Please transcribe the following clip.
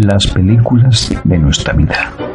las películas de nuestra vida.